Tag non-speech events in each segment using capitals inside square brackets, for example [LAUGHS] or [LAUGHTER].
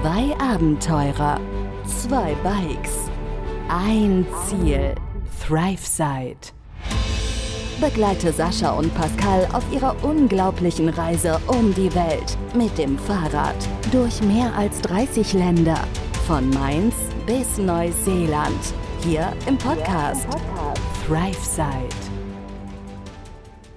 Zwei Abenteurer, zwei Bikes, ein Ziel. ThriveSide. Begleite Sascha und Pascal auf ihrer unglaublichen Reise um die Welt mit dem Fahrrad durch mehr als 30 Länder. Von Mainz bis Neuseeland. Hier im Podcast ThriveSide.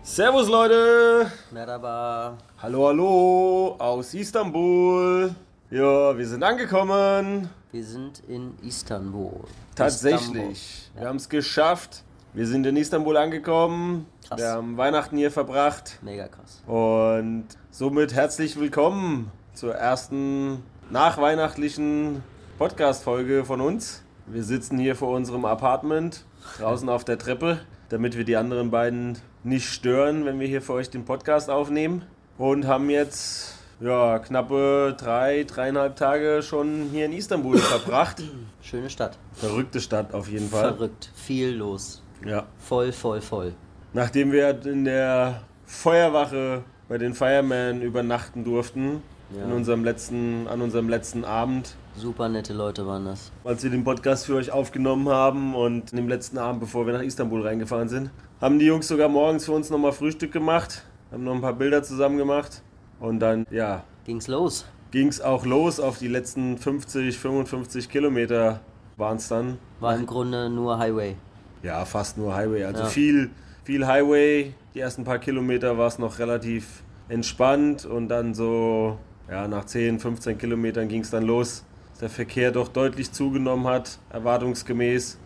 Servus Leute! Merhaba. Hallo, hallo aus Istanbul. Ja, wir sind angekommen. Wir sind in Istanbul. Tatsächlich. Wir haben es geschafft. Wir sind in Istanbul angekommen. Krass. Wir haben Weihnachten hier verbracht. Mega krass. Und somit herzlich willkommen zur ersten nachweihnachtlichen Podcast-Folge von uns. Wir sitzen hier vor unserem Apartment draußen auf der Treppe, damit wir die anderen beiden nicht stören, wenn wir hier für euch den Podcast aufnehmen. Und haben jetzt ja, knappe drei, dreieinhalb Tage schon hier in Istanbul [COUGHS] verbracht. Schöne Stadt. Verrückte Stadt auf jeden Fall. Verrückt. Viel los. Ja. Voll, voll, voll. Nachdem wir in der Feuerwache bei den Firemen übernachten durften, Ja. in unserem letzten, an unserem letzten Abend, Super nette Leute waren das. als wir den Podcast für euch aufgenommen haben und an dem letzten Abend, bevor wir nach Istanbul reingefahren sind, haben die Jungs sogar morgens für uns nochmal Frühstück gemacht, haben noch ein paar Bilder zusammen gemacht und dann, ja, Ging's los. ging es auch los auf die letzten 50, 55 Kilometer waren es dann. War im Grunde nur Highway. Ja, fast nur Highway. Also Ja. viel, viel Highway. Die ersten paar Kilometer war es noch relativ entspannt und dann so, ja, nach 10, 15 Kilometern ging es dann los, dass der Verkehr doch deutlich zugenommen hat, erwartungsgemäß.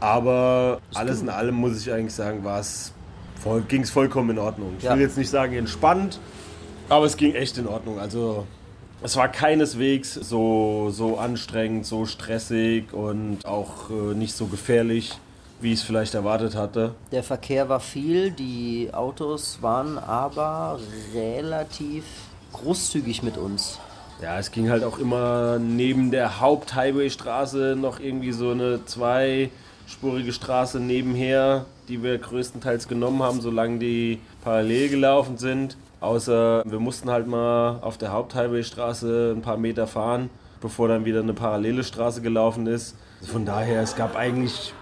Aber alles in allem muss ich eigentlich sagen, war es voll, ging es vollkommen in Ordnung. Ich Ja. will jetzt nicht sagen entspannt, aber es ging echt in Ordnung. Also es war keineswegs so, so anstrengend, so stressig und auch äh, nicht so gefährlich, wie ich es vielleicht erwartet hatte. Der Verkehr war viel, die Autos waren aber relativ großzügig mit uns. Ja, es ging halt auch immer neben der Haupthighwaystraße noch irgendwie so eine zweispurige Straße nebenher, die wir größtenteils genommen haben, solange die parallel gelaufen sind. Außer wir mussten halt mal auf der Haupthighwaystraße ein paar Meter fahren, bevor dann wieder eine parallele Straße gelaufen ist. Von daher, es gab eigentlich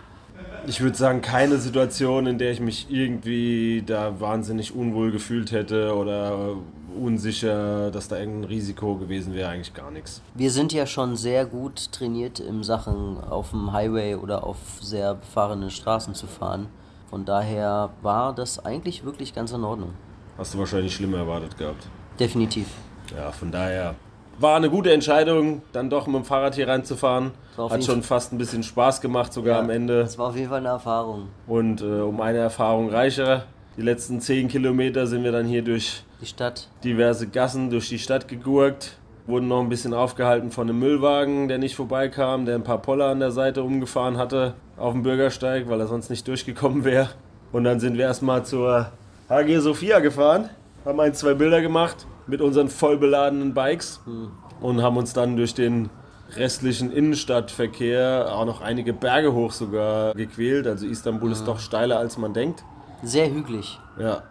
ich würde sagen, keine Situation, in der ich mich irgendwie da wahnsinnig unwohl gefühlt hätte oder unsicher, dass da irgendein Risiko gewesen wäre, eigentlich gar nichts. Wir sind ja schon sehr gut trainiert in Sachen auf dem Highway oder auf sehr befahrenen Straßen zu fahren. Von daher war das eigentlich wirklich ganz in Ordnung. Hast du wahrscheinlich schlimmer erwartet gehabt. Definitiv. Ja, von daher war eine gute Entscheidung, dann doch mit dem Fahrrad hier reinzufahren. Hat schon fast ein bisschen Spaß gemacht, sogar am Ende. Das war auf jeden Fall eine Erfahrung. Und äh, um eine Erfahrung reicher. Die letzten 10 Kilometer sind wir dann hier durch Die Stadt diverse Gassen durch die Stadt gegurkt, wurden noch ein bisschen aufgehalten von einem Müllwagen, der nicht vorbeikam, der ein paar Poller an der Seite umgefahren hatte auf dem Bürgersteig, weil er sonst nicht durchgekommen wäre. Und dann sind wir erstmal zur HG Sophia gefahren, haben ein, zwei Bilder gemacht mit unseren voll beladenen Bikes und haben uns dann durch den restlichen Innenstadtverkehr auch noch einige Berge hoch sogar gequält. Also Istanbul ist doch steiler als man denkt. sehr hügelig. Ja.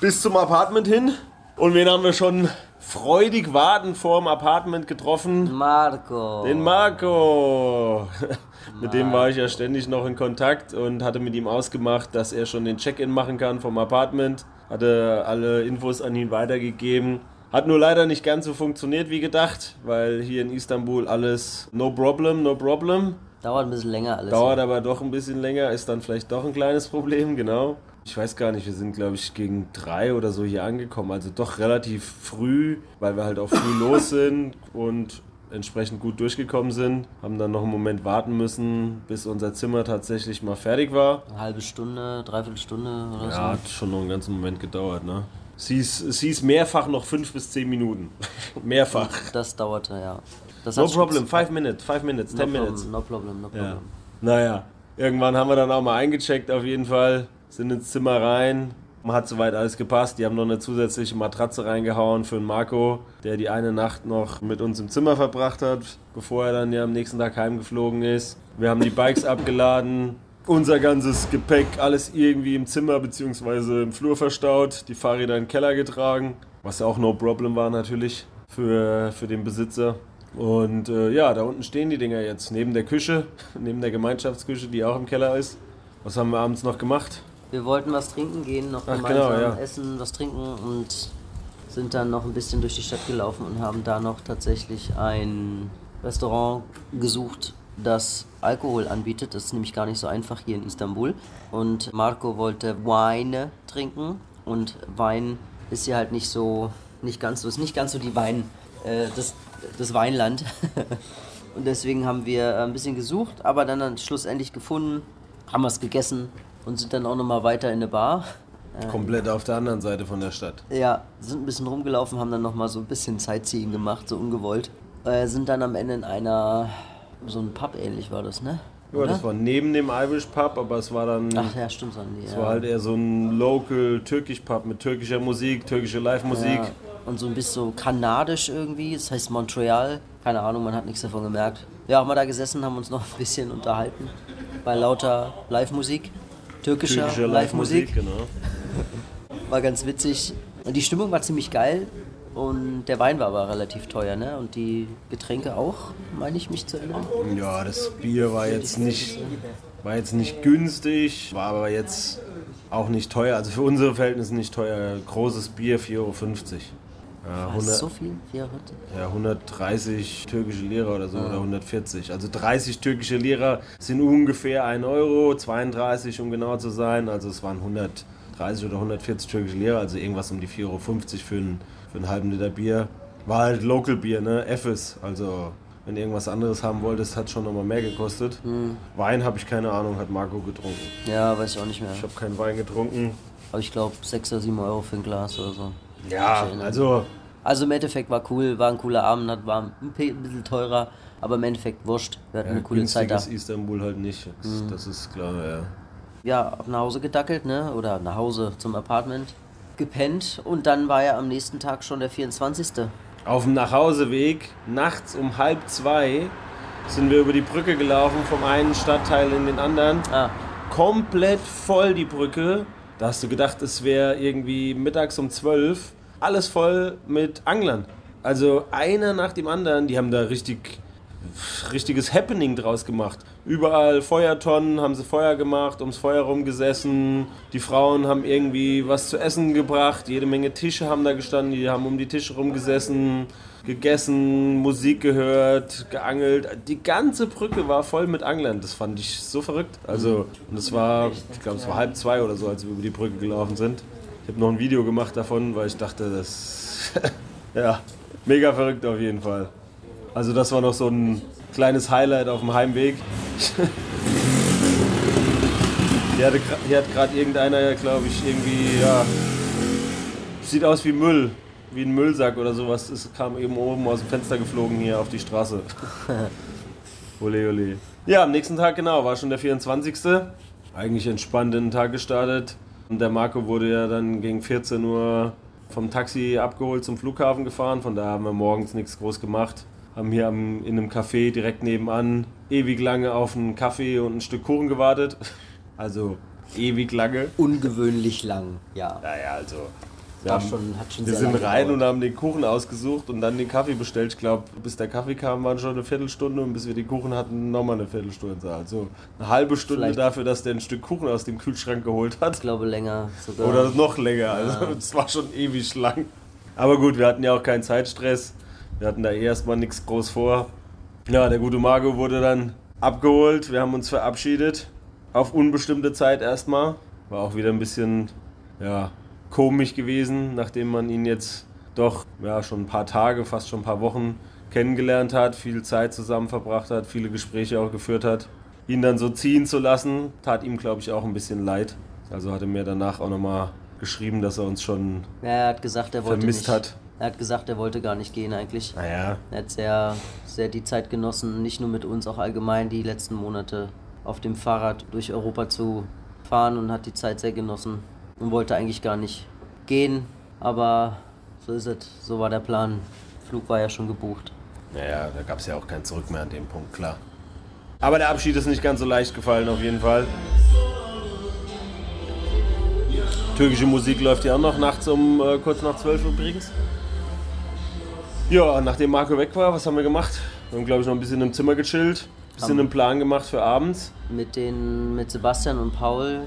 Bis zum Apartment hin. Und wen haben wir schon freudig warten vor dem Apartment getroffen? Marco. Den Marco. [LAUGHS] mit dem war ich ja ständig noch in Kontakt und hatte mit ihm ausgemacht, dass er schon den Check-in machen kann vom Apartment. Hatte alle Infos an ihn weitergegeben. Hat nur leider nicht ganz so funktioniert wie gedacht, weil hier in Istanbul alles no problem, no problem. Dauert ein bisschen länger alles. Dauert aber doch ein bisschen länger, ist dann vielleicht doch ein kleines Problem, genau. Ich weiß gar nicht, wir sind glaube ich gegen drei oder so hier angekommen, also doch relativ früh, weil wir halt auch früh [LAUGHS] los sind und entsprechend gut durchgekommen sind. Haben dann noch einen Moment warten müssen, bis unser Zimmer tatsächlich mal fertig war. Eine halbe Stunde, dreiviertel Stunde oder Ja, so. hat schon noch einen ganzen Moment gedauert, ne? Es hieß, es hieß mehrfach noch fünf bis zehn Minuten. [LAUGHS] mehrfach. Das dauerte, ja. Das No problem, five minutes, five minutes, No ten problem, minutes. no problem, no problem. Ja. Naja, irgendwann haben wir dann auch mal eingecheckt auf jeden Fall, sind ins Zimmer rein. Hat soweit alles gepasst. Die haben noch eine zusätzliche Matratze reingehauen für den Marco, der die eine Nacht noch mit uns im Zimmer verbracht hat, bevor er dann ja am nächsten Tag heimgeflogen ist. Wir haben die Bikes [LAUGHS] abgeladen, unser ganzes Gepäck, alles irgendwie im Zimmer bzw. im Flur verstaut, die Fahrräder in den Keller getragen, was ja auch no problem war natürlich für, für den Besitzer. Und äh, ja, da unten stehen die Dinger jetzt, neben der Küche, [LAUGHS] neben der Gemeinschaftsküche, die auch im Keller ist. Was haben wir abends noch gemacht? Wir wollten was trinken gehen, noch Ach, gemeinsam genau, ja. essen, was trinken und sind dann noch ein bisschen durch die Stadt gelaufen und haben da noch tatsächlich ein Restaurant gesucht, das Alkohol anbietet. Das ist nämlich gar nicht so einfach hier in Istanbul. Und Marco wollte Weine trinken und Wein ist hier halt nicht so, nicht ganz so, ist nicht ganz so die Wein, äh, das, das Weinland. [LAUGHS] und deswegen haben wir ein bisschen gesucht, aber dann, dann schlussendlich gefunden, haben was gegessen und sind dann auch nochmal weiter in eine Bar. Komplett auf der anderen Seite von der Stadt. Ja, sind ein bisschen rumgelaufen, haben dann nochmal so ein bisschen Sightseeing gemacht, so ungewollt. Äh, sind dann am Ende in einer, so ein Pub ähnlich war das, ne? Ja, das war neben dem Irish Pub, aber es war dann. Ach ja, stimmt, Sandy. Es ja. war halt eher so ein local türkisch Pub mit türkischer Musik, türkischer Live-Musik. ja. Und so ein bisschen so kanadisch irgendwie, das heißt Montreal. Keine Ahnung, man hat nichts davon gemerkt. Ja, haben wir da gesessen, haben uns noch ein bisschen unterhalten. Bei lauter Live-Musik. Türkischer, Türkischer Live-Musik. Live-Musik, genau. [LAUGHS] War ganz witzig. Und die Stimmung war ziemlich geil. Und der Wein war aber relativ teuer, ne? Und die Getränke auch, meine ich mich zu erinnern. Ja, das Bier war jetzt nicht, war jetzt nicht günstig, war aber jetzt auch nicht teuer. Also für unsere Verhältnisse nicht teuer. Großes Bier, 4,50 Euro. Ja, Was, 100, so viel? 400? ja, 130 türkische Lira oder so, oder 140. Also 30 türkische Lira sind ungefähr 1 Euro, 32 um genau zu sein. Also es waren 130 oder 140 türkische Lira, also irgendwas um die 4,50 Euro für, einen, für einen halben Liter Bier. War halt Local Bier, ne? Effes. Also wenn du irgendwas anderes haben wolltest, hat schon nochmal mehr gekostet. Wein habe ich keine Ahnung, hat Marco getrunken. Ja, weiß ich auch nicht mehr. Ich habe keinen Wein getrunken. Aber ich glaube 6 oder 7 Euro für ein Glas oder so. Ja, erinnere also Also im Endeffekt war cool, war ein cooler Abend, hat- war ein bisschen teurer, aber im Endeffekt wurscht. Wir hatten ja, eine coole Zeit da. Istanbul halt nicht. Das, das ist klar, ja. Ja, ab nach Hause gedackelt, ne? Oder nach Hause zum Apartment. Gepennt und dann war ja am nächsten Tag schon der 24. Auf dem Nachhauseweg, nachts um halb zwei, sind wir über die Brücke gelaufen, vom einen Stadtteil in den anderen. Ah, Komplett voll die Brücke. Da hast du gedacht, es wäre irgendwie mittags um zwölf. Alles voll mit Anglern. Also einer nach dem anderen, die haben da richtig richtiges Happening draus gemacht. Überall Feuertonnen, haben sie Feuer gemacht, ums Feuer rumgesessen. Die Frauen haben irgendwie was zu essen gebracht. Jede Menge Tische haben da gestanden, die haben um die Tische rumgesessen, gegessen, Musik gehört, geangelt. Die ganze Brücke war voll mit Anglern. Das fand ich so verrückt. Also, und es war, ich glaube, es war halb zwei oder so, als wir über die Brücke gelaufen sind. Ich habe noch ein Video gemacht davon, weil ich dachte, das. [LAUGHS] ja, mega verrückt auf jeden Fall. Also das war noch so ein kleines Highlight auf dem Heimweg. [LAUGHS] Hier, hatte, hier hat gerade irgendeiner, glaube ich, irgendwie, ja, sieht aus wie Müll, wie ein Müllsack oder sowas. Es kam eben oben aus dem Fenster geflogen hier auf die Straße. [LAUGHS] ole, ole. Ja, am nächsten Tag, genau, war schon der 24. Eigentlich entspannt in den Tag gestartet. Und der Marco wurde ja dann gegen 14 Uhr vom Taxi abgeholt zum Flughafen gefahren. Von da haben wir morgens nichts groß gemacht. Haben hier am, in einem Café direkt nebenan ewig lange auf einen Kaffee und ein Stück Kuchen gewartet. [LAUGHS] Also ewig lange. ungewöhnlich lang, ja. Naja, also. Wir, haben, schon- schon wir sind rein gedauert. und haben den Kuchen ausgesucht und dann den Kaffee bestellt. Ich glaube, bis der Kaffee kam, waren schon eine Viertelstunde und bis wir den Kuchen hatten, nochmal eine Viertelstunde. Also eine halbe Stunde Vielleicht- dafür, dass der ein Stück Kuchen aus dem Kühlschrank geholt hat. Ich glaube länger sogar. Oder noch länger. Also [LAUGHS] es war schon ewig lang. Aber gut, wir hatten ja auch keinen Zeitstress. Wir hatten da eh erstmal nichts groß vor. Ja, der gute Marco wurde dann abgeholt. Wir haben uns verabschiedet. Auf unbestimmte Zeit erstmal. War auch wieder ein bisschen ja, komisch gewesen, nachdem man ihn jetzt doch ja, schon ein paar Tage, fast schon ein paar Wochen kennengelernt hat, viel Zeit zusammen verbracht hat, viele Gespräche auch geführt hat. Ihn dann so ziehen zu lassen, tat ihm, glaube ich, auch ein bisschen leid. Also hat er mir danach auch nochmal geschrieben, dass er uns schon, Ja, er hat gesagt, er wollte vermisst nicht. hat. Er hat gesagt, er wollte gar nicht gehen eigentlich. naja, Er hat sehr, sehr die Zeit genossen, nicht nur mit uns, auch allgemein die letzten Monate auf dem Fahrrad durch Europa zu fahren und hat die Zeit sehr genossen und wollte eigentlich gar nicht gehen. Aber so ist es, so war der Plan. Flug war ja schon gebucht. naja, da gab es ja auch kein Zurück mehr an dem Punkt, klar. Aber der Abschied ist nicht ganz so leicht gefallen, auf jeden Fall. Türkische Musik läuft ja auch noch nachts um äh, kurz nach zwölf übrigens. Ja, nachdem Marco weg war, was haben wir gemacht? Wir haben, glaube ich, noch ein bisschen im Zimmer gechillt, ein bisschen einen Plan gemacht für abends. Mit, den, mit Sebastian und Paul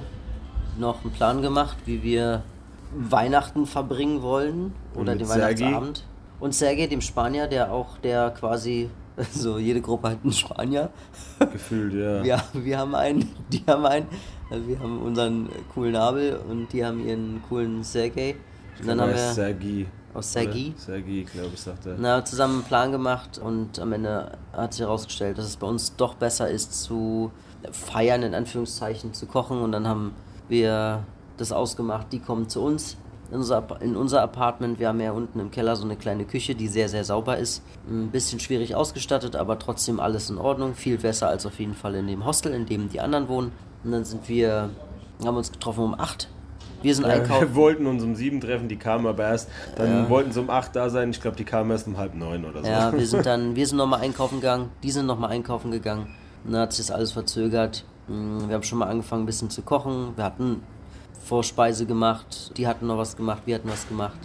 noch einen Plan gemacht, wie wir Weihnachten verbringen wollen oder den Sergei. Weihnachtsabend. Und Sergej, dem Spanier, der auch der quasi, [LAUGHS] so jede Gruppe hat einen Spanier. [LAUGHS] Gefühlt, ja. Ja, wir haben einen, [LAUGHS] die haben einen, also wir haben unseren coolen Abel und die haben ihren coolen Sergej. Und dann haben wir Sergi. aus Sergi Sergi, glaube ich, sagt er. na, zusammen einen Plan gemacht und am Ende hat sich herausgestellt, dass es bei uns doch besser ist zu feiern, in Anführungszeichen, zu kochen. Und dann haben wir das ausgemacht, die kommen zu uns in unser, in unser Apartment. Wir haben ja unten im Keller so eine kleine Küche, die sehr, sehr sauber ist. Ein bisschen schwierig ausgestattet, aber trotzdem alles in Ordnung. Viel besser als auf jeden Fall in dem Hostel, in dem die anderen wohnen. Und dann sind wir, haben uns getroffen um 8. Wir sind Ja, einkaufen. wir [LAUGHS] wollten uns um sieben treffen, die kamen aber erst. Dann wollten sie um acht da sein. Ich glaube, die kamen erst um halb neun oder so. Ja, wir [LAUGHS] sind dann, wir sind nochmal einkaufen gegangen, die sind nochmal einkaufen gegangen. Und dann hat sich das alles verzögert. Mm, Wir haben schon mal angefangen, ein bisschen zu kochen. Wir hatten Vorspeise gemacht, die hatten noch was gemacht, wir hatten was gemacht.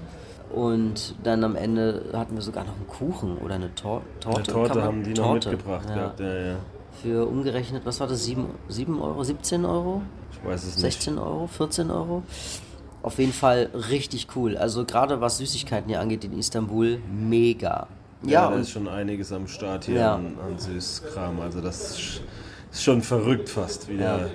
Und dann am Ende hatten wir sogar noch einen Kuchen oder eine Tor Torte. Eine Torte man- haben die noch Torte, mitgebracht ja. gehabt. Ja, ja. Für umgerechnet, was war das? 7, 7 Euro, 17 Euro? Ich weiß es nicht. 16 Euro, 14 Euro. Auf jeden Fall richtig cool. Also gerade was Süßigkeiten hier angeht in Istanbul, mega. Ja, Ja, da ist schon einiges am Start hier Ja. an, an Süßkram. Also das ist ist schon verrückt fast wieder, Ja.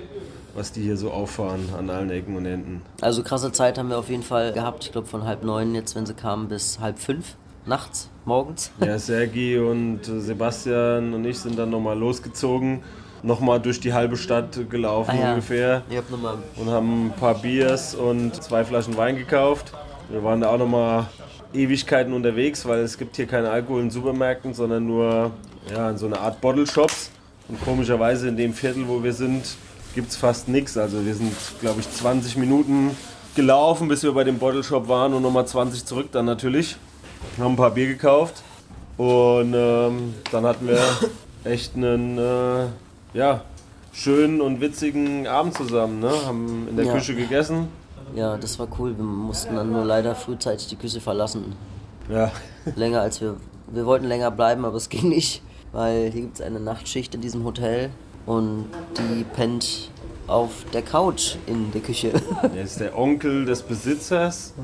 was die hier so auffahren an allen Ecken und Enden. Also krasse Zeit haben wir auf jeden Fall gehabt. Ich glaube von halb neun jetzt, wenn sie kamen, bis halb fünf nachts, morgens. Ja, Sergi und Sebastian und ich sind dann nochmal losgezogen, nochmal durch die halbe Stadt gelaufen Ah ja. ungefähr Ich hab nochmal. und haben ein paar Biers und zwei Flaschen Wein gekauft. Wir waren da auch nochmal Ewigkeiten unterwegs, weil es gibt hier keinen Alkohol in Supermärkten, sondern nur ja, in so eine Art Bottle Shops. Und komischerweise in dem Viertel, wo wir sind, gibt es fast nichts. Also wir sind, glaube ich, 20 Minuten gelaufen, bis wir bei dem Bottle Shop waren und nochmal 20 zurück dann natürlich. Haben ein paar Bier gekauft und ähm, dann hatten wir echt einen äh, ja, schönen und witzigen Abend zusammen. Ne? Haben in der Ja. Küche gegessen. Ja, das war cool. Wir mussten dann nur leider frühzeitig die Küche verlassen. Ja, Länger als wir. Wir wollten länger bleiben, aber es ging nicht, weil hier gibt es eine Nachtschicht in diesem Hotel und die pennt auf der Couch in der Küche. [LAUGHS] der ist der Onkel des Besitzers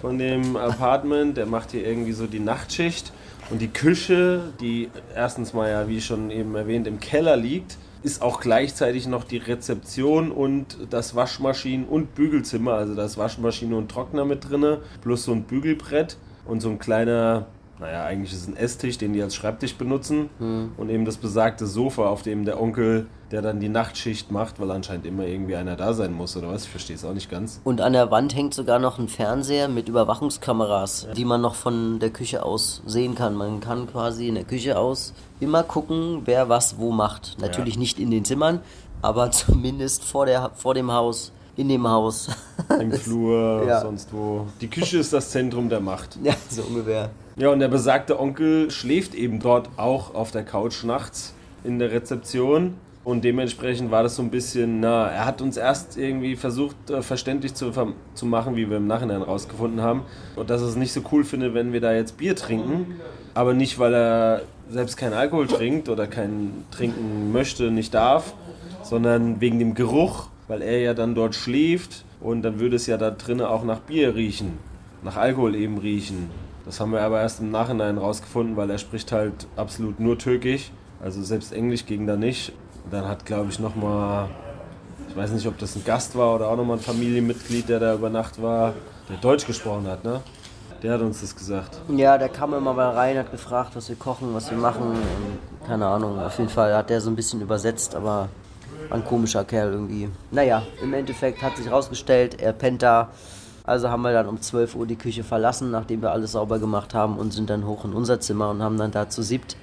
von dem Apartment. Der macht hier irgendwie so die Nachtschicht. Und die Küche, die erstens mal ja, wie schon eben erwähnt, im Keller liegt, ist auch gleichzeitig noch die Rezeption und das Waschmaschinen- und Bügelzimmer. Also da ist Waschmaschine und Trockner mit drinne, plus so ein Bügelbrett und so ein kleiner, naja, eigentlich ist es ein Esstisch, den die als Schreibtisch benutzen. Und eben das besagte Sofa, auf dem der Onkel, der dann die Nachtschicht macht, weil anscheinend immer irgendwie einer da sein muss oder was? Ich verstehe es auch nicht ganz. Und an der Wand hängt sogar noch ein Fernseher mit Überwachungskameras, die man noch von der Küche aus sehen kann. Man kann quasi in der Küche aus immer gucken, wer was wo macht. Natürlich nicht in den Zimmern, aber [LAUGHS] zumindest vor, der, vor dem Haus, in dem Haus. [LAUGHS] Im Flur, Ja. sonst wo. Die Küche ist das Zentrum der Macht. ja, so ungefähr. Ja, und der besagte Onkel schläft eben dort auch auf der Couch nachts in der Rezeption. Und dementsprechend war das so ein bisschen, na, er hat uns erst irgendwie versucht, äh, verständlich zu, zu machen, wie wir im Nachhinein rausgefunden haben. Und dass er es nicht so cool findet, wenn wir da jetzt Bier trinken. Aber nicht, weil er selbst keinen Alkohol trinkt oder keinen trinken möchte, nicht darf, sondern wegen dem Geruch, weil er ja dann dort schläft und dann würde es ja da drinnen auch nach Bier riechen, nach Alkohol eben riechen. Das haben wir aber erst im Nachhinein rausgefunden, weil er spricht halt absolut nur Türkisch, also selbst Englisch ging da nicht. Dann hat, glaube ich, nochmal, ich weiß nicht, ob das ein Gast war oder auch nochmal ein Familienmitglied, der da über Nacht war, der Deutsch gesprochen hat, ne? Der hat uns das gesagt. Ja, der kam immer mal rein, hat gefragt, was wir kochen, was wir machen. Keine Ahnung, auf jeden Fall hat der so ein bisschen übersetzt, aber ein komischer Kerl irgendwie. Naja, im Endeffekt hat sich rausgestellt, er pennt da. Also haben wir dann um 12 Uhr die Küche verlassen, nachdem wir alles sauber gemacht haben und sind dann hoch in unser Zimmer und haben dann da zu siebt,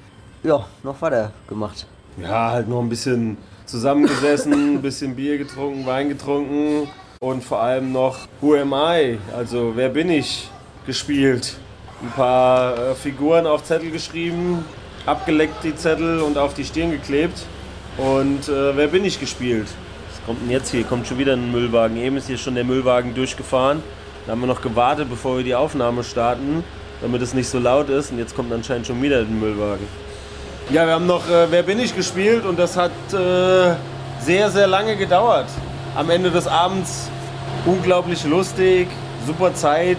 ja, noch weiter gemacht. Ja, halt noch ein bisschen zusammengesessen, [LAUGHS] ein bisschen Bier getrunken, Wein getrunken und vor allem noch Who am I? Also wer bin ich? gespielt. Ein paar äh, Figuren auf Zettel geschrieben, abgeleckt die Zettel und auf die Stirn geklebt. Und äh, wer bin ich gespielt? Was kommt denn jetzt hier? Kommt schon wieder ein Müllwagen. Eben ist hier schon der Müllwagen durchgefahren. Da haben wir noch gewartet, bevor wir die Aufnahme starten. damit es nicht so laut ist. Und jetzt kommt anscheinend schon wieder ein Müllwagen. Ja, wir haben noch äh, Wer bin ich gespielt und das hat äh, sehr, sehr lange gedauert. Am Ende des Abends unglaublich lustig, super Zeit,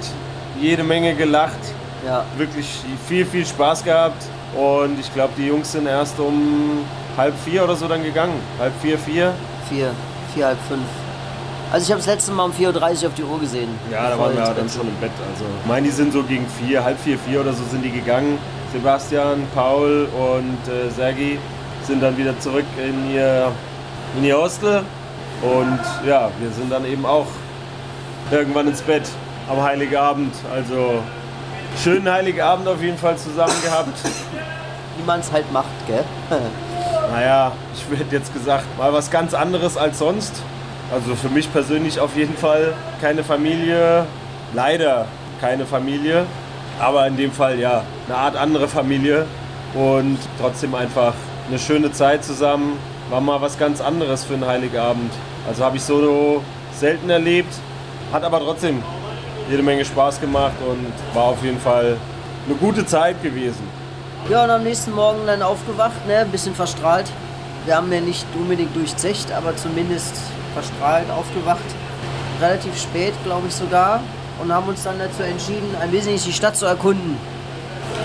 jede Menge gelacht, Ja. wirklich viel, viel Spaß gehabt. Und ich glaube, die Jungs sind erst um halb vier oder so dann gegangen. Halb vier, vier. Vier, vier, halb fünf. Also ich habe das letzte Mal um 4.30 Uhr auf die Uhr gesehen. Ja, da waren wir ins dann schon im Bett. Also, ich meine, die sind so gegen vier, halb vier, vier oder so sind die gegangen. Sebastian, Paul und äh, Sergi sind dann wieder zurück in ihr, in ihr Hostel. Und ja, wir sind dann eben auch irgendwann ins Bett am Heiligabend. Also schönen Heiligabend auf jeden Fall zusammen gehabt. Wie man es halt macht, gell? [LAUGHS] Naja, ich hätte jetzt gesagt, mal was ganz anderes als sonst. Also für mich persönlich auf jeden Fall keine Familie. Leider keine Familie. Aber in dem Fall ja, eine Art andere Familie. Und trotzdem einfach eine schöne Zeit zusammen. War mal was ganz anderes für einen Heiligabend. Also habe ich so selten erlebt. Hat aber trotzdem jede Menge Spaß gemacht und war auf jeden Fall eine gute Zeit gewesen. Ja, und am nächsten Morgen dann aufgewacht, ne, ein bisschen verstrahlt. Wir haben ja nicht unbedingt durchzecht, aber zumindest verstrahlt aufgewacht. Relativ spät, glaube ich sogar. Und haben uns dann dazu entschieden, ein bisschen die Stadt zu erkunden.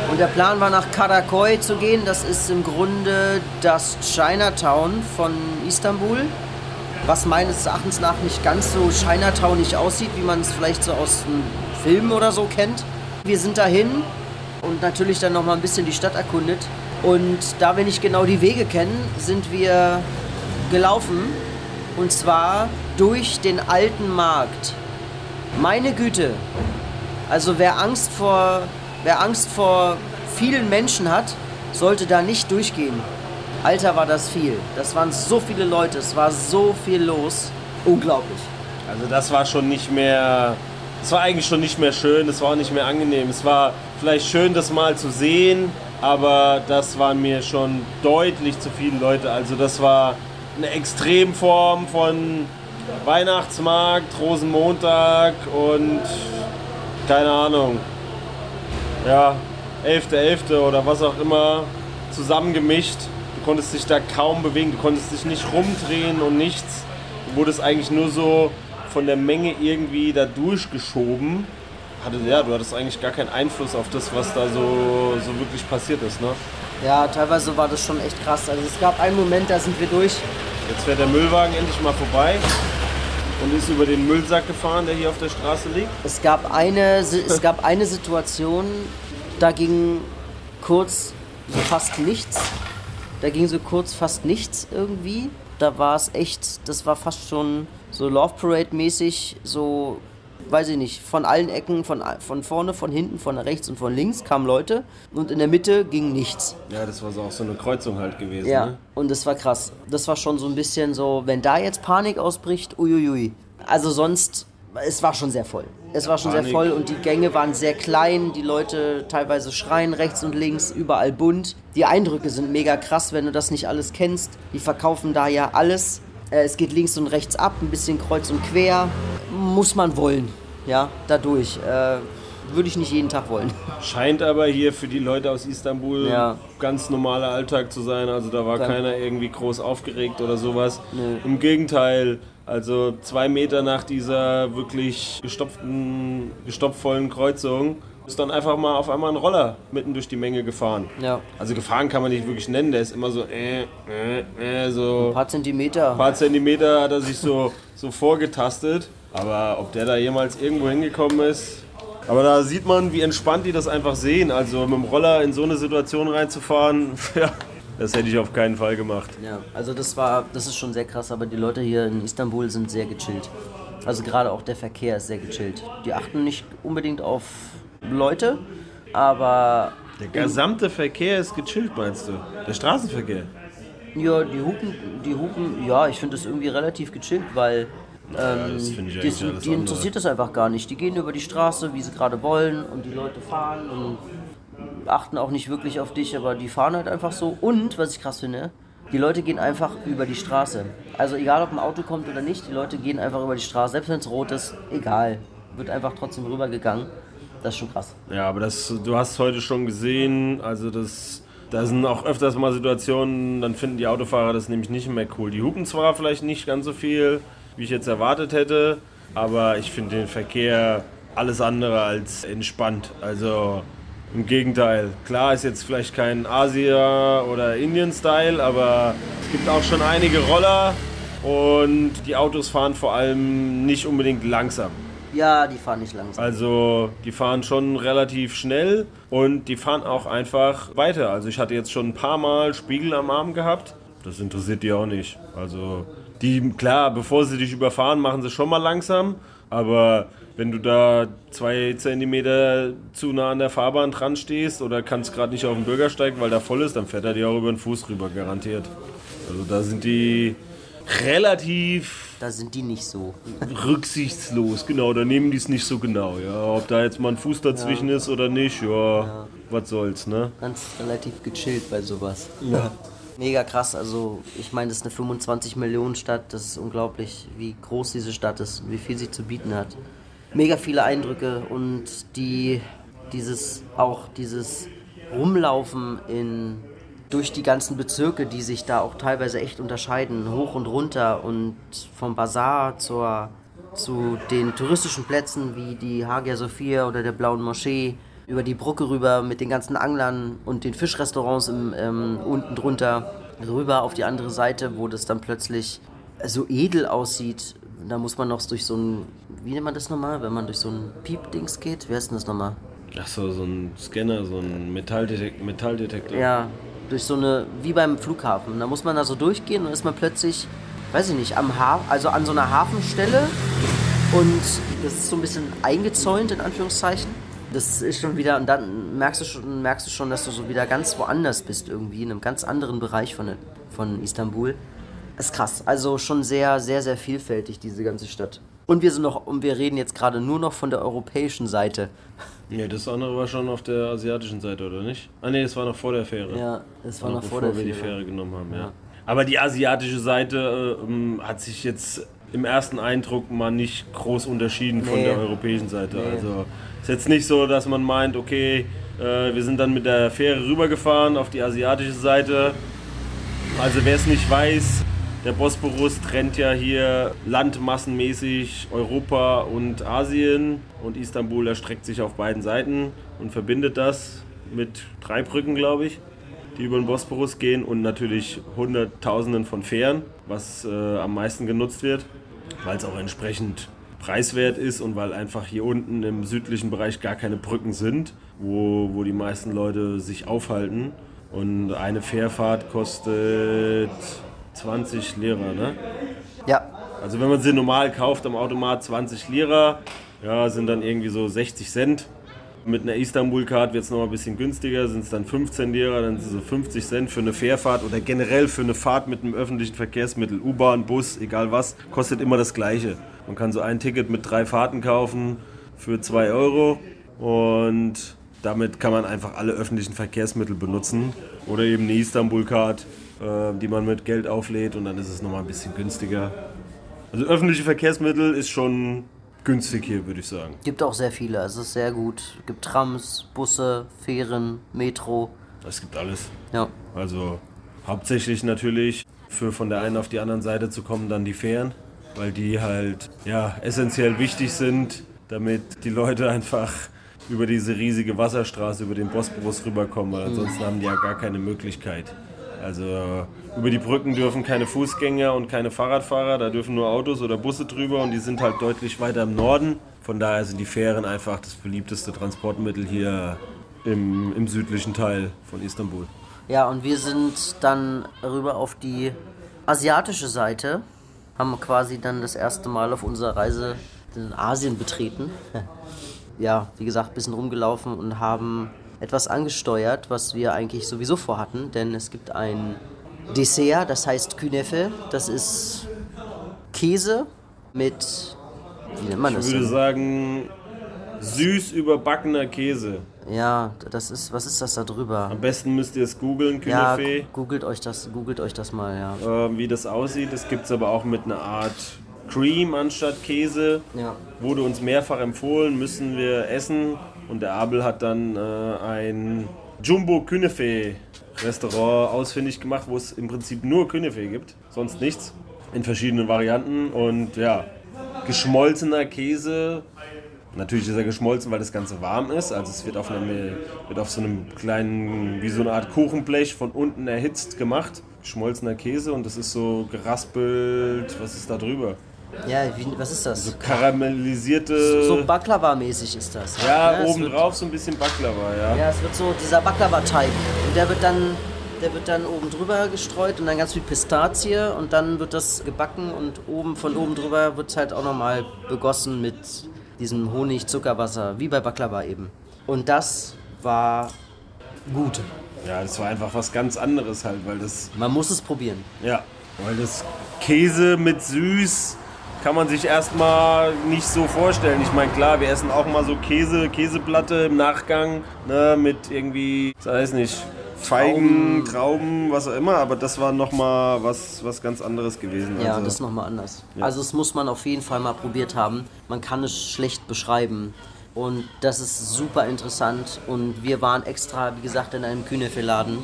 Und der Plan war nach Karakoy zu gehen. Das ist im Grunde das Chinatown von Istanbul. Was meines Erachtens nach nicht ganz so Chinatownig aussieht, wie man es vielleicht so aus einem Film oder so kennt. Wir sind dahin und natürlich dann noch mal ein bisschen die Stadt erkundet. Und da wir nicht genau die Wege kennen, sind wir gelaufen. Und zwar durch den alten Markt. Meine Güte. Also wer Angst vor, wer Angst vor vielen Menschen hat, sollte da nicht durchgehen. Alter, war das viel. Das waren so viele Leute, es war so viel los. Unglaublich. Also das war schon nicht mehr, es war eigentlich schon nicht mehr schön, es war auch nicht mehr angenehm. Es war vielleicht schön, das mal zu sehen, aber das waren mir schon deutlich zu viele Leute. Also das war eine Extremform von Weihnachtsmarkt, Rosenmontag und keine Ahnung, ja, 11.11. oder was auch immer zusammengemischt. Du konntest dich da kaum bewegen, du konntest dich nicht rumdrehen und nichts. Du wurdest eigentlich nur so von der Menge irgendwie da durchgeschoben. Hatte, ja, du hattest eigentlich gar keinen Einfluss auf das, was da so, so wirklich passiert ist. Ne? Ja, teilweise war das schon echt krass. Also es gab einen Moment, da sind wir durch. Jetzt fährt der Müllwagen endlich mal vorbei und ist über den Müllsack gefahren, der hier auf der Straße liegt. Es gab eine, es gab eine Situation, da ging kurz so fast nichts. Da ging so kurz fast nichts irgendwie. Da war es echt, das war fast schon so Love Parade mäßig, so, weiß ich nicht, von allen Ecken, von, von vorne, von hinten, von rechts und von links kamen Leute und in der Mitte ging nichts. Ja, das war so auch so eine Kreuzung halt gewesen. Ja, Ne? und das war krass. Das war schon so ein bisschen so, wenn da jetzt Panik ausbricht, uiuiui. Also sonst, es war schon sehr voll. Es war schon sehr Panik. voll und die Gänge waren sehr klein, die Leute teilweise schreien rechts und links, überall bunt. Die Eindrücke sind mega krass, wenn du das nicht alles kennst. Die verkaufen da ja alles. Äh, Es geht links und rechts ab, ein bisschen kreuz und quer. Muss man wollen, ja, dadurch. Äh, Würde ich nicht jeden Tag wollen. [LAUGHS] Scheint aber hier für die Leute aus Istanbul Ja. ganz normaler Alltag zu sein. Also da war Dann- keiner irgendwie groß aufgeregt oder sowas. Nee. Im Gegenteil, also zwei Meter nach dieser wirklich gestopften, gestopfvollen Kreuzung ist dann einfach mal auf einmal ein Roller mitten durch die Menge gefahren. Ja. Also gefahren kann man nicht wirklich nennen, der ist immer so äh, äh, äh, so Ein paar Zentimeter. ein paar Zentimeter hat er sich so, so vorgetastet. Aber ob der da jemals irgendwo hingekommen ist. Aber da sieht man, wie entspannt die das einfach sehen. Also mit dem Roller in so eine Situation reinzufahren, [LAUGHS] ja, das hätte ich auf keinen Fall gemacht. Ja, also das war, das ist schon sehr krass, aber die Leute hier in Istanbul sind sehr gechillt. Also gerade auch der Verkehr ist sehr gechillt. Die achten nicht unbedingt auf Leute, aber Der gesamte Verkehr ist gechillt, meinst du? Der Straßenverkehr. ja, die hupen, die hupen, ja, ich finde das irgendwie relativ gechillt, weil ähm, das finde ich die, die interessiert das einfach gar nicht. Die gehen über die Straße, wie sie gerade wollen und die Leute fahren und achten auch nicht wirklich auf dich, aber die fahren halt einfach so. Und, was ich krass finde, die Leute gehen einfach über die Straße. Also egal, ob ein Auto kommt oder nicht, die Leute gehen einfach über die Straße, selbst wenn es rot ist, egal. Wird einfach trotzdem rübergegangen. Das ist schon krass. Ja, aber das, du hast heute schon gesehen, also das, da sind auch öfters mal Situationen, dann finden die Autofahrer das nämlich nicht mehr cool. Die hupen zwar vielleicht nicht ganz so viel, wie ich jetzt erwartet hätte, aber ich finde den Verkehr alles andere als entspannt. Also im Gegenteil. Klar ist jetzt vielleicht kein Asia- oder Indien-Style, aber es gibt auch schon einige Roller und die Autos fahren vor allem nicht unbedingt langsam. Ja, die fahren nicht langsam. Also die fahren schon relativ schnell und die fahren auch einfach weiter. Also ich hatte jetzt schon ein paar Mal Spiegel am Arm gehabt. Das interessiert die auch nicht. Also die, klar, bevor sie dich überfahren, machen sie schon mal langsam. Aber wenn du da zwei Zentimeter zu nah an der Fahrbahn dran stehst oder kannst gerade nicht auf den Bürgersteig, weil da voll ist, dann fährt er dir auch über den Fuß rüber, garantiert. Also da sind die relativ Da sind die nicht so. rücksichtslos, genau, da nehmen die es nicht so genau, ja. Ob da jetzt mal ein Fuß dazwischen ist oder nicht, ja, was soll's, ne? Ganz relativ gechillt bei sowas. Ja. Mega krass, also ich meine, das ist eine 25 Millionen Stadt, das ist unglaublich, wie groß diese Stadt ist und wie viel sie zu bieten hat. Mega viele Eindrücke und die, dieses, auch dieses Rumlaufen in, durch die ganzen Bezirke, die sich da auch teilweise echt unterscheiden, hoch und runter und vom Bazar zur, zu den touristischen Plätzen wie die Hagia Sophia oder der Blauen Moschee, über die Brücke rüber mit den ganzen Anglern und den Fischrestaurants im, ähm, unten drunter, rüber auf die andere Seite, wo das dann plötzlich so edel aussieht. Da muss man noch durch so ein, wie nennt man das nochmal, wenn man durch so ein Piep-Dings geht? Wie heißt denn das nochmal? Ach so, so ein Scanner, so ein Metalldetek Metalldetektor. Ja, durch so eine, wie beim Flughafen. Da muss man da so durchgehen und ist man plötzlich, weiß ich nicht, am Hafen, also an so einer Hafenstelle und das ist so ein bisschen eingezäunt in Anführungszeichen. Das ist schon wieder, und dann merkst du schon, merkst du schon, dass du so wieder ganz woanders bist irgendwie, in einem ganz anderen Bereich von, von Istanbul. Das ist krass. Also schon sehr, sehr, sehr vielfältig, diese ganze Stadt. Und wir sind noch, und wir reden jetzt gerade nur noch von der europäischen Seite. Nee, das andere war schon auf der asiatischen Seite, oder nicht? Ah nee, das war noch vor der Fähre. Ja, das war noch bevor vor der wir die Fähre. Fähre genommen haben, ja. Ja. Aber die asiatische Seite äh, ähm, hat sich jetzt im ersten Eindruck mal nicht groß unterschieden von Nee. der europäischen Seite. Nee. Also ist jetzt nicht so, dass man meint, okay, äh, wir sind dann mit der Fähre rübergefahren auf die asiatische Seite. Also wer es nicht weiß, der Bosporus trennt ja hier landmassenmäßig Europa und Asien und Istanbul erstreckt sich auf beiden Seiten und verbindet das mit drei Brücken, glaube ich, die über den Bosporus gehen und natürlich Hunderttausenden von Fähren, was äh, am meisten genutzt wird, weil es auch entsprechend preiswert ist und weil einfach hier unten im südlichen Bereich gar keine Brücken sind, wo, wo die meisten Leute sich aufhalten. Und eine Fährfahrt kostet 20 Lira, ne? Ja, Also wenn man sie normal kauft am Automat 20 Lira, ja, sind dann irgendwie so 60 Cent. Mit einer Istanbul-Card wird es nochmal ein bisschen günstiger, sind es dann 15 Lira, dann sind es so 50 Cent für eine Fährfahrt oder generell für eine Fahrt mit einem öffentlichen Verkehrsmittel, U-Bahn, Bus, egal was, kostet immer das Gleiche. Man kann so ein Ticket mit drei Fahrten kaufen für 2 Euro und damit kann man einfach alle öffentlichen Verkehrsmittel benutzen oder eben eine Istanbul-Card, äh, die man mit Geld auflädt und dann ist es nochmal ein bisschen günstiger. Also öffentliche Verkehrsmittel ist schon günstig hier, würde ich sagen. gibt auch sehr viele. Es ist sehr gut. Es gibt Trams, Busse, Fähren, Metro. Es gibt alles. Ja. Also hauptsächlich natürlich für von der einen auf die anderen Seite zu kommen, dann die Fähren, weil die halt ja essentiell wichtig sind, damit die Leute [LAUGHS] einfach über diese riesige Wasserstraße, über den Bosporus rüberkommen, weil ansonsten haben die ja gar keine Möglichkeit. Also über die Brücken dürfen keine Fußgänger und keine Fahrradfahrer, da dürfen nur Autos oder Busse drüber und die sind halt deutlich weiter im Norden. Von daher sind die Fähren einfach das beliebteste Transportmittel hier im, im südlichen Teil von Istanbul. Ja, und wir sind dann rüber auf die asiatische Seite. Haben quasi dann das erste Mal auf unserer Reise in Asien betreten. [LAUGHS] Ja, wie gesagt, ein bisschen rumgelaufen und haben etwas angesteuert, was wir eigentlich sowieso vorhatten. Denn es gibt ein Dessert, das heißt Künefe. Das ist Käse mit, wie nennt man das? Ich würde denn? sagen, süß überbackener Käse. Ja, das ist, was ist das da drüber? Am besten müsst ihr es googeln, Ja, Künefe, gu- googelt euch das, googelt euch das mal, ja. äh, wie das aussieht. Das gibt es aber auch mit einer Art Cream anstatt Käse. Ja. Wurde uns mehrfach empfohlen, müssen wir essen. Und der Abel hat dann äh, ein Jumbo Künefe Restaurant ausfindig gemacht, wo es im Prinzip nur Künefe gibt, sonst nichts. In verschiedenen Varianten und ja, geschmolzener Käse. Natürlich ist er geschmolzen, weil das Ganze warm ist. Also es wird auf, einer, wird auf so einem kleinen, wie so eine Art Kuchenblech von unten erhitzt gemacht. Geschmolzener Käse und das ist so geraspelt. Was ist da drüber? Ja, wie, was ist das? So karamellisierte. So Baklava-mäßig ist das. Ja, es oben wird- drauf so ein bisschen Baklava, ja. Ja, es wird so dieser Baklava-Teig. Und der wird dann, der wird dann oben drüber gestreut und dann ganz viel Pistazie und dann wird das gebacken und oben von oben drüber wird halt auch nochmal begossen mit diesem Honig-Zuckerwasser, wie bei Baklava eben. Und das war gut. Ja, das war einfach was ganz anderes halt, weil das, Man muss es probieren. ja, weil das Käse mit süß kann man sich erstmal nicht so vorstellen. Ich meine, klar, wir essen auch mal so Käse, Käseplatte im Nachgang, ne, mit irgendwie, ich weiß nicht, Feigen, Trauben, was auch immer, aber das war nochmal was, was ganz anderes gewesen. Ja, also, das ist nochmal anders. Also das muss man auf jeden Fall mal probiert haben. Man kann es schlecht beschreiben. Und das ist super interessant. Und wir waren extra, wie gesagt, in einem Kühnefelladen,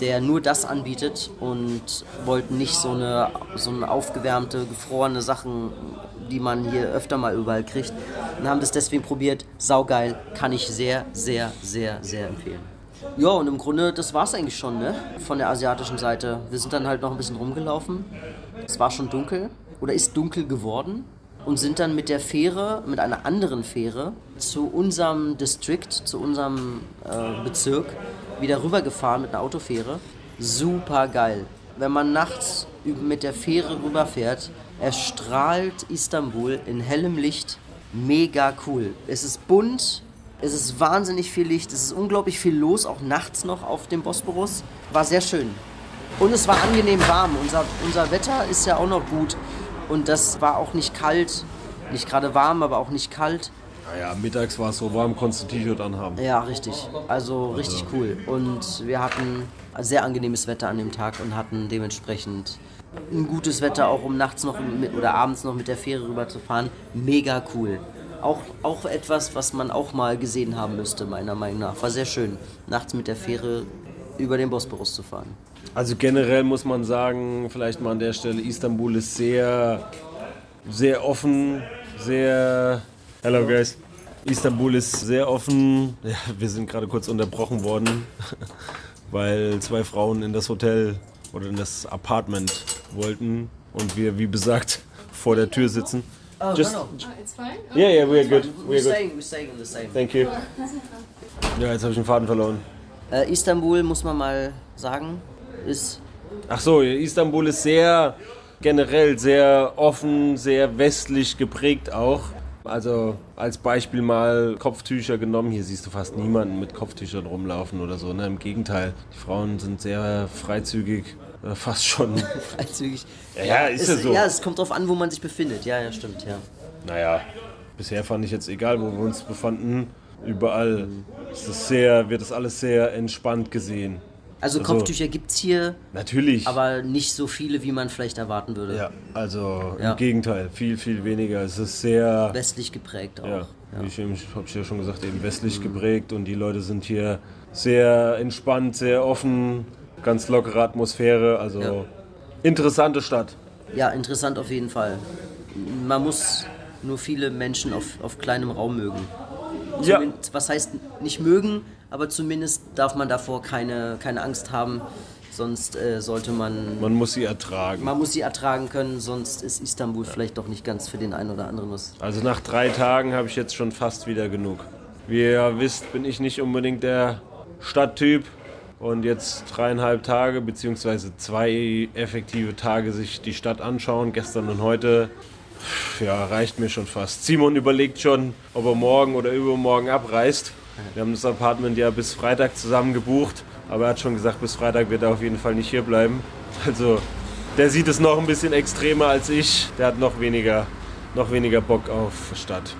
der nur das anbietet und wollten nicht so eine, so eine aufgewärmte, gefrorene Sachen, die man hier öfter mal überall kriegt. Und haben das deswegen probiert. Saugeil, kann ich sehr, sehr, sehr, sehr empfehlen. Ja, und im Grunde, das war es eigentlich schon, ne? Von der asiatischen Seite. Wir sind dann halt noch ein bisschen rumgelaufen. Es war schon dunkel oder ist dunkel geworden und sind dann mit der Fähre, mit einer anderen Fähre, zu unserem District, zu unserem äh, Bezirk wieder rübergefahren mit einer Autofähre. Super geil. Wenn man nachts mit der Fähre rüberfährt, erstrahlt Istanbul in hellem Licht. Mega cool. Es ist bunt, es ist wahnsinnig viel Licht, es ist unglaublich viel los, auch nachts noch auf dem Bosporus. War sehr schön. Und es war angenehm warm. Unser, unser Wetter ist ja auch noch gut. Und das war auch nicht kalt. Nicht gerade warm, aber auch nicht kalt. Naja, mittags war es so warm, konntest du T-Shirt anhaben. Ja, richtig. Also richtig cool. Und wir hatten sehr angenehmes Wetter an dem Tag und hatten dementsprechend ein gutes Wetter, auch um nachts noch mit, oder abends noch mit der Fähre rüber zu fahren. Mega cool. Auch, auch etwas, was man auch mal gesehen haben müsste, meiner Meinung nach. War sehr schön, nachts mit der Fähre über den Bosporus zu fahren. Also generell muss man sagen, vielleicht mal an der Stelle, Istanbul ist sehr, sehr offen, sehr... Hello guys. Istanbul ist sehr offen. Ja, wir sind gerade kurz unterbrochen worden, [LAUGHS] weil zwei Frauen in das Hotel oder in das Apartment wollten und wir, wie besagt, vor der Tür sitzen. Oh, Just- no, no. It's fine. Yeah, yeah, we're good. We're We're good. staying, we're staying in the same. Thank you. Ja, jetzt habe ich den Faden verloren. Äh, Istanbul, muss man mal sagen, ist Ach so, Istanbul ist sehr generell sehr offen, sehr westlich geprägt auch. Also als Beispiel mal Kopftücher genommen. Hier siehst du fast niemanden mit Kopftüchern rumlaufen oder so. Ne? Im Gegenteil, die Frauen sind sehr freizügig, äh, fast schon. [LAUGHS] freizügig. Ja, ja, ist ja es, so. Ja, es kommt drauf an, wo man sich befindet. Ja, ja, stimmt, ja. Naja, bisher fand ich jetzt egal, wo wir uns befanden, überall ist es sehr, wird das alles sehr entspannt gesehen. Also Also- Kopftücher gibt es hier, Natürlich. aber nicht so viele, wie man vielleicht erwarten würde. ja, also Ja. im Gegenteil, viel, viel weniger. Es ist sehr. Westlich geprägt auch. Ja, Ja. wie ich, eben- hab ich ja schon gesagt, eben westlich geprägt und die Leute sind hier sehr entspannt, sehr offen, ganz lockere Atmosphäre, also Ja. interessante Stadt. Ja, interessant auf jeden Fall. Man muss nur viele Menschen auf, auf kleinem Raum mögen. Ja. Zumindest, Was heißt nicht mögen, aber zumindest darf man davor keine, keine Angst haben. Sonst äh, sollte man, Man muss sie ertragen. man muss sie ertragen können, sonst ist Istanbul vielleicht doch nicht ganz für den einen oder anderen was. Also nach drei Tagen habe ich jetzt schon fast wieder genug. Wie ihr ja wisst, bin ich nicht unbedingt der Stadttyp. Und jetzt dreieinhalb Tage, beziehungsweise zwei effektive Tage sich die Stadt anschauen, gestern und heute, ja, reicht mir schon fast. Simon überlegt schon, ob er morgen oder übermorgen abreist. Wir haben das Apartment ja bis Freitag zusammen gebucht, aber er hat schon gesagt, bis Freitag wird er auf jeden Fall nicht hier bleiben. Also, der sieht es noch ein bisschen extremer als ich. Der hat noch weniger, noch weniger Bock auf Stadt.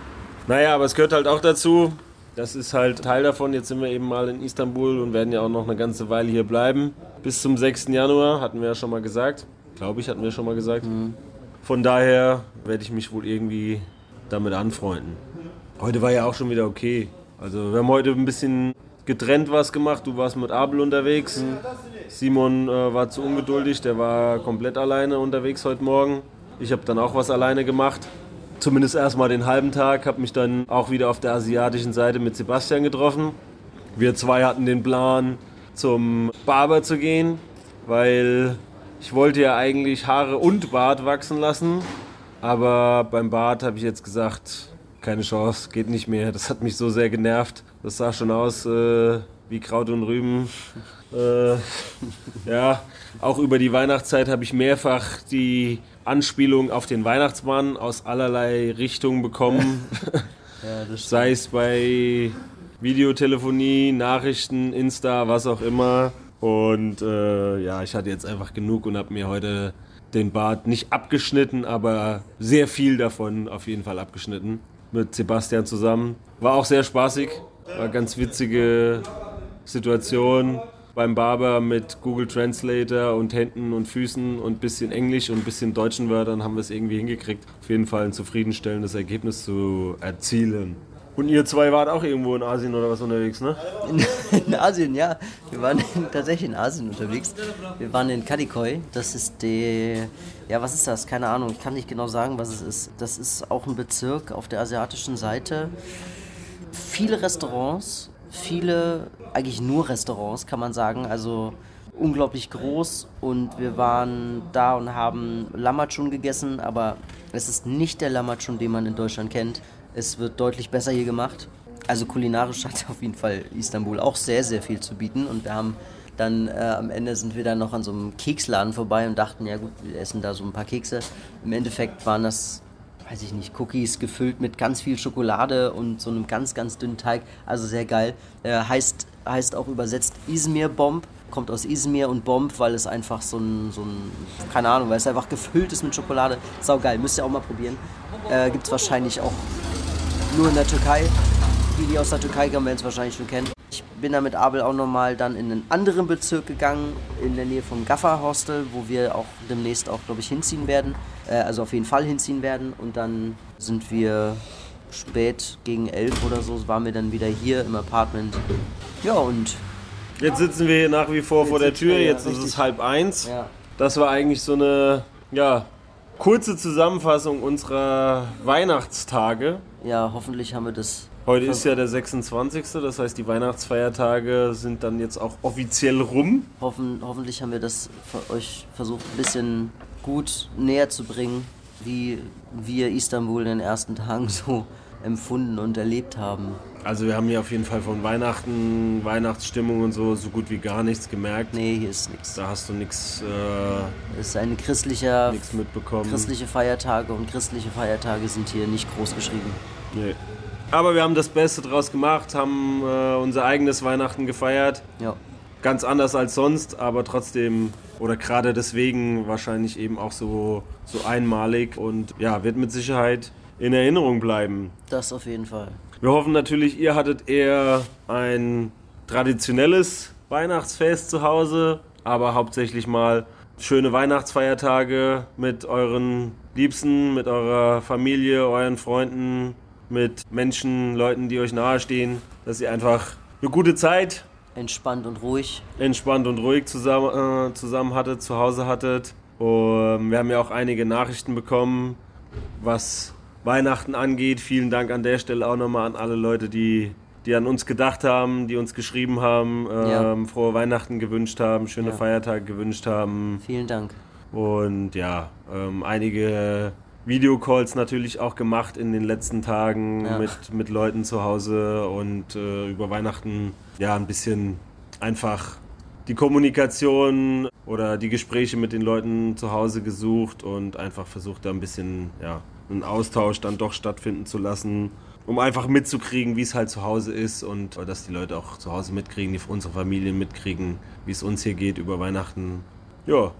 Naja, aber es gehört halt auch dazu. Das ist halt Teil davon. Jetzt sind wir eben mal in Istanbul und werden ja auch noch eine ganze Weile hier bleiben. Bis zum 6. Januar, hatten wir ja schon mal gesagt. Glaube ich, hatten wir schon mal gesagt. Von daher werde ich mich wohl irgendwie damit anfreunden. Heute war ja auch schon wieder okay. Also wir haben heute ein bisschen getrennt was gemacht. Du warst mit Abel unterwegs. Simon äh, war zu ungeduldig, der war komplett alleine unterwegs heute Morgen. Ich habe dann auch was alleine gemacht. Zumindest erstmal den halben Tag, habe mich dann auch wieder auf der asiatischen Seite mit Sebastian getroffen. Wir zwei hatten den Plan, zum Barber zu gehen, weil ich wollte ja eigentlich Haare und Bart wachsen lassen. Aber beim Bart habe ich jetzt gesagt, keine Chance, geht nicht mehr. Das hat mich so sehr genervt. Das sah schon aus äh, wie Kraut und Rüben. Äh, ja, auch über die Weihnachtszeit habe ich mehrfach die Anspielung auf den Weihnachtsmann aus allerlei Richtungen bekommen. ja, [LAUGHS] Sei es bei Videotelefonie, Nachrichten, Insta, was auch immer. Und äh, ja, ich hatte jetzt einfach genug und habe mir heute den Bart nicht abgeschnitten, aber sehr viel davon auf jeden Fall abgeschnitten. Mit Sebastian zusammen. War auch sehr spaßig. War eine ganz witzige Situation beim Barber mit Google Translator und Händen und Füßen und ein bisschen Englisch und ein bisschen deutschen Wörtern haben wir es irgendwie hingekriegt, auf jeden Fall ein zufriedenstellendes Ergebnis zu erzielen. Und ihr zwei wart auch irgendwo in Asien oder was unterwegs, ne? In, [LAUGHS] in Asien, ja. Wir waren in, tatsächlich in Asien unterwegs. Wir waren in Kadikoy. Das ist die. Ja, was ist das? Keine Ahnung. Ich kann nicht genau sagen, was es ist. Das ist auch ein Bezirk auf der asiatischen Seite. Viele Restaurants, viele, eigentlich nur Restaurants, kann man sagen. Also unglaublich groß und wir waren da und haben Lamachun gegessen, aber es ist nicht der Lamachun, den man in Deutschland kennt. Es wird deutlich besser hier gemacht. Also kulinarisch [LAUGHS] hat auf jeden Fall Istanbul auch sehr, sehr viel zu bieten. Und wir haben dann äh, am Ende sind wir dann noch an so einem Keksladen vorbei und dachten, ja gut, wir essen da so ein paar Kekse. Im Endeffekt waren das, weiß ich nicht, Cookies gefüllt mit ganz viel Schokolade und so einem ganz, ganz dünnen Teig. Also sehr geil. Äh, heißt, heißt auch übersetzt Izmir Bomb. Kommt aus Izmir und Bomb, weil es einfach so ein, so ein, keine Ahnung, weil es einfach gefüllt ist mit Schokolade. Sau geil, müsst ihr auch mal probieren. Äh, Gibt es wahrscheinlich auch nur in der Türkei. Die, die aus der Türkei kommen, werden es wahrscheinlich schon kennen. Ich bin da mit Abel auch nochmal dann in einen anderen Bezirk gegangen, in der Nähe vom Gaffer Hostel, wo wir auch demnächst auch, glaube ich, hinziehen werden. Äh, also auf jeden Fall hinziehen werden. Und dann sind wir spät gegen elf oder so, waren wir dann wieder hier im Apartment. Ja, und. Jetzt sitzen wir hier nach wie vor vor der Tür, wir, jetzt ja, ist es halb eins. Ja. Das war eigentlich so eine, ja, kurze Zusammenfassung unserer Weihnachtstage. Ja, hoffentlich haben wir das. Heute ist ja der 26. Das heißt, die Weihnachtsfeiertage sind dann jetzt auch offiziell rum. Hoffen, hoffentlich haben wir das für euch versucht, ein bisschen gut näher zu bringen, wie wir Istanbul in den ersten Tagen [LAUGHS] so empfunden und erlebt haben. Also wir haben hier auf jeden Fall von Weihnachten, Weihnachtsstimmung und so so gut wie gar nichts gemerkt. Nee, hier ist nichts. Da hast du nichts. Äh, es ist ein christlicher, nichts mitbekommen. Christliche Feiertage und christliche Feiertage sind hier nicht groß geschrieben. Nee. Aber wir haben das Beste draus gemacht, haben äh, unser eigenes Weihnachten gefeiert. Ja. Ganz anders als sonst, aber trotzdem oder gerade deswegen wahrscheinlich eben auch so, so einmalig und ja, wird mit Sicherheit in Erinnerung bleiben. Das auf jeden Fall. Wir hoffen natürlich, ihr hattet eher ein traditionelles Weihnachtsfest zu Hause, aber hauptsächlich mal schöne Weihnachtsfeiertage mit euren Liebsten, mit eurer Familie, euren Freunden, mit Menschen, Leuten, die euch nahestehen, dass ihr einfach eine gute Zeit entspannt und ruhig entspannt und ruhig zusammen, äh, zusammen hattet, zu Hause hattet. Und wir haben ja auch einige Nachrichten bekommen, was Weihnachten angeht. Vielen Dank an der Stelle auch nochmal an alle Leute, die, die an uns gedacht haben, die uns geschrieben haben, ja. ähm, frohe Weihnachten gewünscht haben, schöne ja. Feiertage gewünscht haben. Vielen Dank. Und ja, ähm, einige Videocalls natürlich auch gemacht in den letzten Tagen ja. mit, mit Leuten zu Hause und äh, über Weihnachten ja ein bisschen einfach die Kommunikation oder die Gespräche mit den Leuten zu Hause gesucht und einfach versucht da ein bisschen ja, einen Austausch dann doch stattfinden zu lassen, um einfach mitzukriegen, wie es halt zu Hause ist und dass die Leute auch zu Hause mitkriegen, die unsere Familien mitkriegen, wie es uns hier geht über Weihnachten. Ja.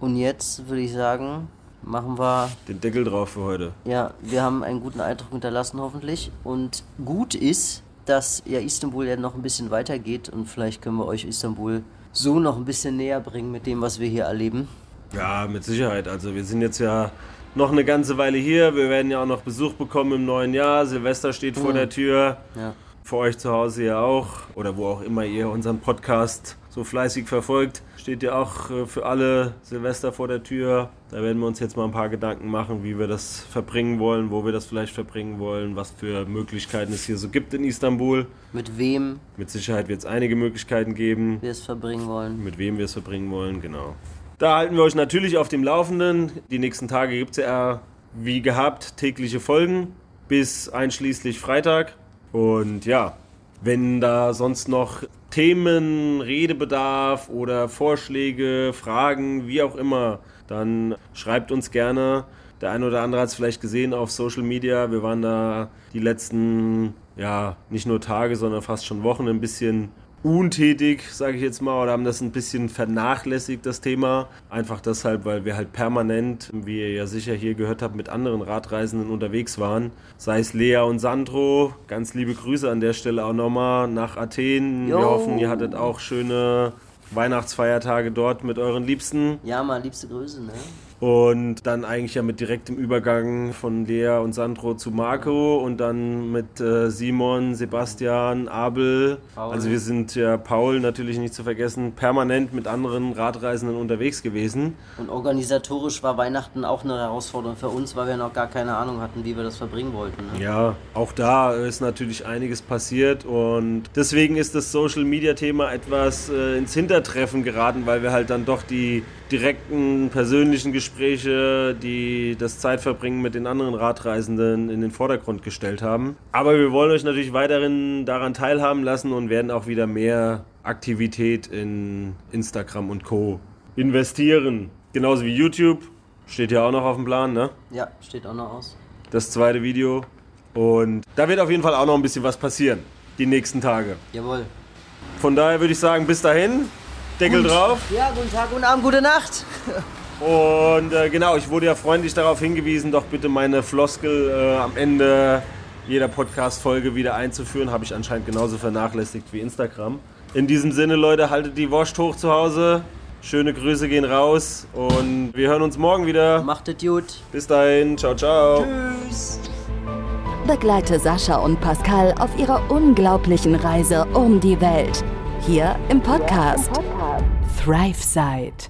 Und jetzt würde ich sagen, machen wir den Deckel drauf für heute. Ja, wir haben einen guten Eindruck hinterlassen hoffentlich und gut ist, dass ja Istanbul ja noch ein bisschen weitergeht und vielleicht können wir euch Istanbul so noch ein bisschen näher bringen mit dem, was wir hier erleben. Ja, mit Sicherheit. Also wir sind jetzt ja noch eine ganze Weile hier. Wir werden ja auch noch Besuch bekommen im neuen Jahr. Silvester steht mhm. vor der Tür. Ja. für euch zu Hause ja auch oder wo auch immer ihr unseren Podcast so fleißig verfolgt, steht ja auch äh, für alle Silvester vor der Tür. Da werden wir uns jetzt mal ein paar Gedanken machen, wie wir das verbringen wollen, wo wir das vielleicht verbringen wollen, was für Möglichkeiten es hier so gibt in Istanbul. Mit wem Mit Sicherheit wird es einige Möglichkeiten geben, wir es verbringen wollen. mit wem wir es verbringen wollen, genau. Da halten wir euch natürlich auf dem Laufenden. Die nächsten Tage gibt es ja wie gehabt tägliche Folgen bis einschließlich Freitag. Und ja, wenn da sonst noch Themen, Redebedarf oder Vorschläge, Fragen, wie auch immer, dann schreibt uns gerne. Der eine oder andere hat es vielleicht gesehen auf Social Media. Wir waren da die letzten, ja, nicht nur Tage, sondern fast schon Wochen ein bisschen untätig, sage ich jetzt mal, oder haben das ein bisschen vernachlässigt, das Thema. Einfach deshalb, weil wir halt permanent, wie ihr ja sicher hier gehört habt, mit anderen Radreisenden unterwegs waren. Sei es Lea und Sandro. Ganz liebe Grüße an der Stelle auch nochmal nach Athen. Wir Jo. hoffen, ihr hattet auch schöne Weihnachtsfeiertage dort mit euren Liebsten. Ja, mal liebste Grüße, ne? Und dann eigentlich ja mit direktem Übergang von Lea und Sandro zu Marco und dann mit äh, Simon, Sebastian, Abel. Paul. Also wir sind ja Paul natürlich nicht zu vergessen, permanent mit anderen Radreisenden unterwegs gewesen. Und organisatorisch war Weihnachten auch eine Herausforderung für uns, weil wir noch gar keine Ahnung hatten, wie wir das verbringen wollten. Ne? Ja, auch da ist natürlich einiges passiert und deswegen ist das Social Media Thema etwas äh, ins Hintertreffen geraten, weil wir halt dann doch die direkten persönlichen Gespräche, die das Zeitverbringen mit den anderen Radreisenden in den Vordergrund gestellt haben. Aber wir wollen euch natürlich weiterhin daran teilhaben lassen und werden auch wieder mehr Aktivität in Instagram und Co. investieren. Genauso wie YouTube. Steht ja auch noch auf dem Plan, ne? Ja, steht auch noch aus. das zweite Video. Und da wird auf jeden Fall auch noch ein bisschen was passieren, die nächsten Tage. Jawohl. Von daher würde ich sagen, bis dahin, Deckel drauf. Ja, guten Tag, guten Abend, gute Nacht. Und äh, genau, ich wurde ja freundlich darauf hingewiesen, doch bitte meine Floskel äh, am Ende jeder Podcast-Folge wieder einzuführen. Habe ich anscheinend genauso vernachlässigt wie Instagram. In diesem Sinne, Leute, haltet die Wurst hoch zu Hause. Schöne Grüße gehen raus und wir hören uns morgen wieder. Macht es gut. Bis dahin, ciao, ciao. Tschüss. Begleite Sascha und Pascal auf ihrer unglaublichen Reise um die Welt. Hier im Podcast ThriveSide.